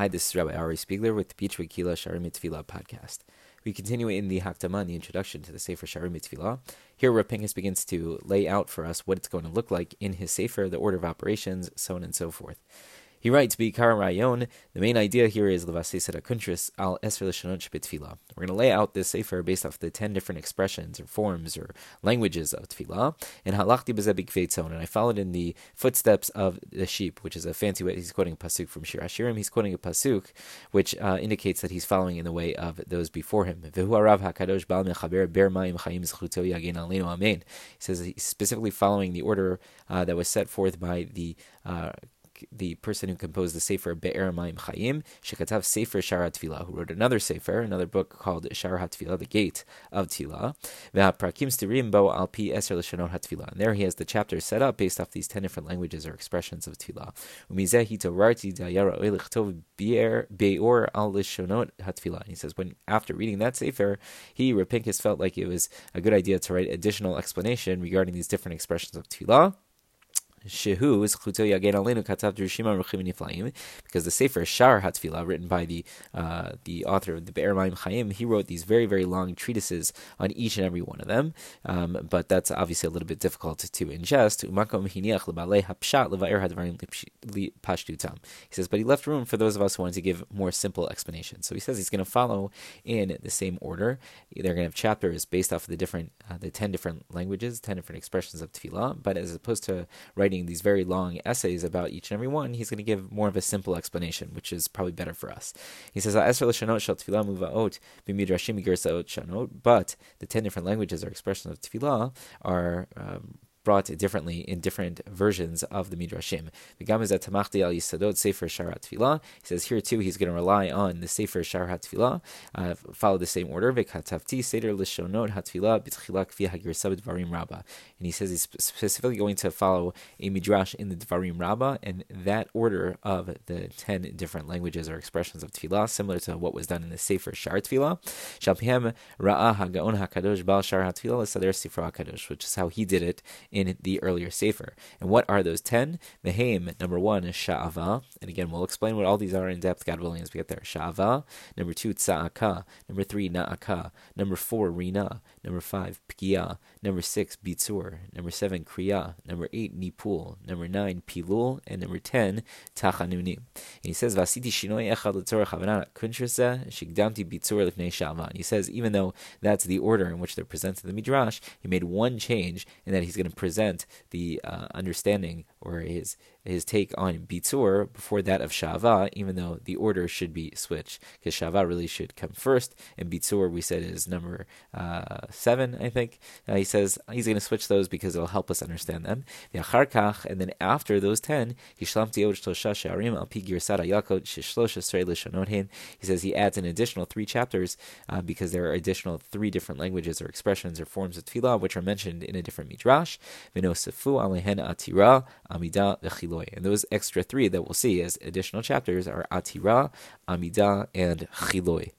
Hi, this is Rabbi Ari Spiegler with the Beachwood Kila Sha'arim B'Tefillah podcast. We continue in the Hakdama, the introduction to the Sefer Sha'arim B'Tefillah. Here, Rav Pinkus begins to lay out for us what it's going to look like in his Sefer, the order of operations, so on and so forth. He writes, B'ikar Rayon, the main idea here is Levaseser Kuntris al Esfer Lashonot Tefillah. We're going to lay out this Sefer based off the 10 different expressions or forms or languages of Tefillah. And Halachti Bezebik and I followed in the footsteps of the sheep, which is a fancy way. He's quoting a Pasuk from Shir Hashirim. He's quoting a Pasuk which uh, indicates that he's following in the way of those before him. He says he's specifically following the order uh, that was set forth by the uh, the person who composed the Sefer Be'er Maim Chaim, Shekatav Sefer Sharat Tefillah, who wrote another Sefer, another book called Sharat Tefillah, the Gate of Tefillah. Ve'aprakim Stirim Bo Al Pi Eser L'Shanot HaTefillah. And there he has the chapter set up based off these ten different languages or expressions of Tefillah. Umizeh Hitorarti Dayara Oilichtov Be'or Al L'Shanot HaTefillah. He says, when after reading that Sefer, he, Rav Pinkus, felt like it was a good idea to write additional explanation regarding these different expressions of Tefillah. Shehu is Chuto Yagen Alenu Ruchim Niflaim, because the Sefer Shar Hatfila, written by the uh, the author of the Be'er Maim Chaim, he wrote these very very long treatises on each and every one of them. Um, but that's obviously a little bit difficult to ingest. He says, but he left room for those of us who wanted to give more simple explanations. So he says he's going to follow in the same order. They're going to have chapters based off of the different uh, the ten different languages, ten different expressions of tefillah. But as opposed to writing writing these very long essays about each and every one, he's going to give more of a simple explanation, which is probably better for us. He says, but the ten different languages or expressions of tefillah are um, brought differently in different versions of the Midrashim. He says here too he's going to rely on the Sefer Sharat Tefillah, uh, follow the same order. Hatfilah. And he says he's specifically going to follow a Midrash in the Dvarim Rabba, and that order of the ten different languages or expressions of Tefillah, similar to what was done in the Sefer Shar Hatfilah Hakadosh, which is how he did it in the earlier Sefer. And what are those ten? Mehaim, number one is Sha'ava. And again, we'll explain what all these are in depth, God willing, as we get there. Sha'ava. Number two, Tza'aka. Number three, Na'aka. Number four, Rina. Number five, Pgia. Number six, Bitzur. Number seven, Kriya. Number eight, Nipul. Number nine, Pilul. And number ten, Tachanuni. And he says, Vasiti Shinoi Echad Kuntrasa Shigdamti Bitzur Lifnei Sha'ava. He says, even though that's the order in which they're presented in the Midrash, he made one change in that he's going to present the uh, understanding or his his take on Bitzur before that of Shava, even though the order should be switched, because Shava really should come first, and Bitzur we said is number uh, seven, I think. Uh, he says he's going to switch those because it'll help us understand them. And then after those ten, he says he adds an additional three chapters uh, because there are additional three different languages or expressions or forms of tefillah which are mentioned in a different midrash. Amida, and those extra three that we'll see as additional chapters are Atira, Amida, and Chiloi.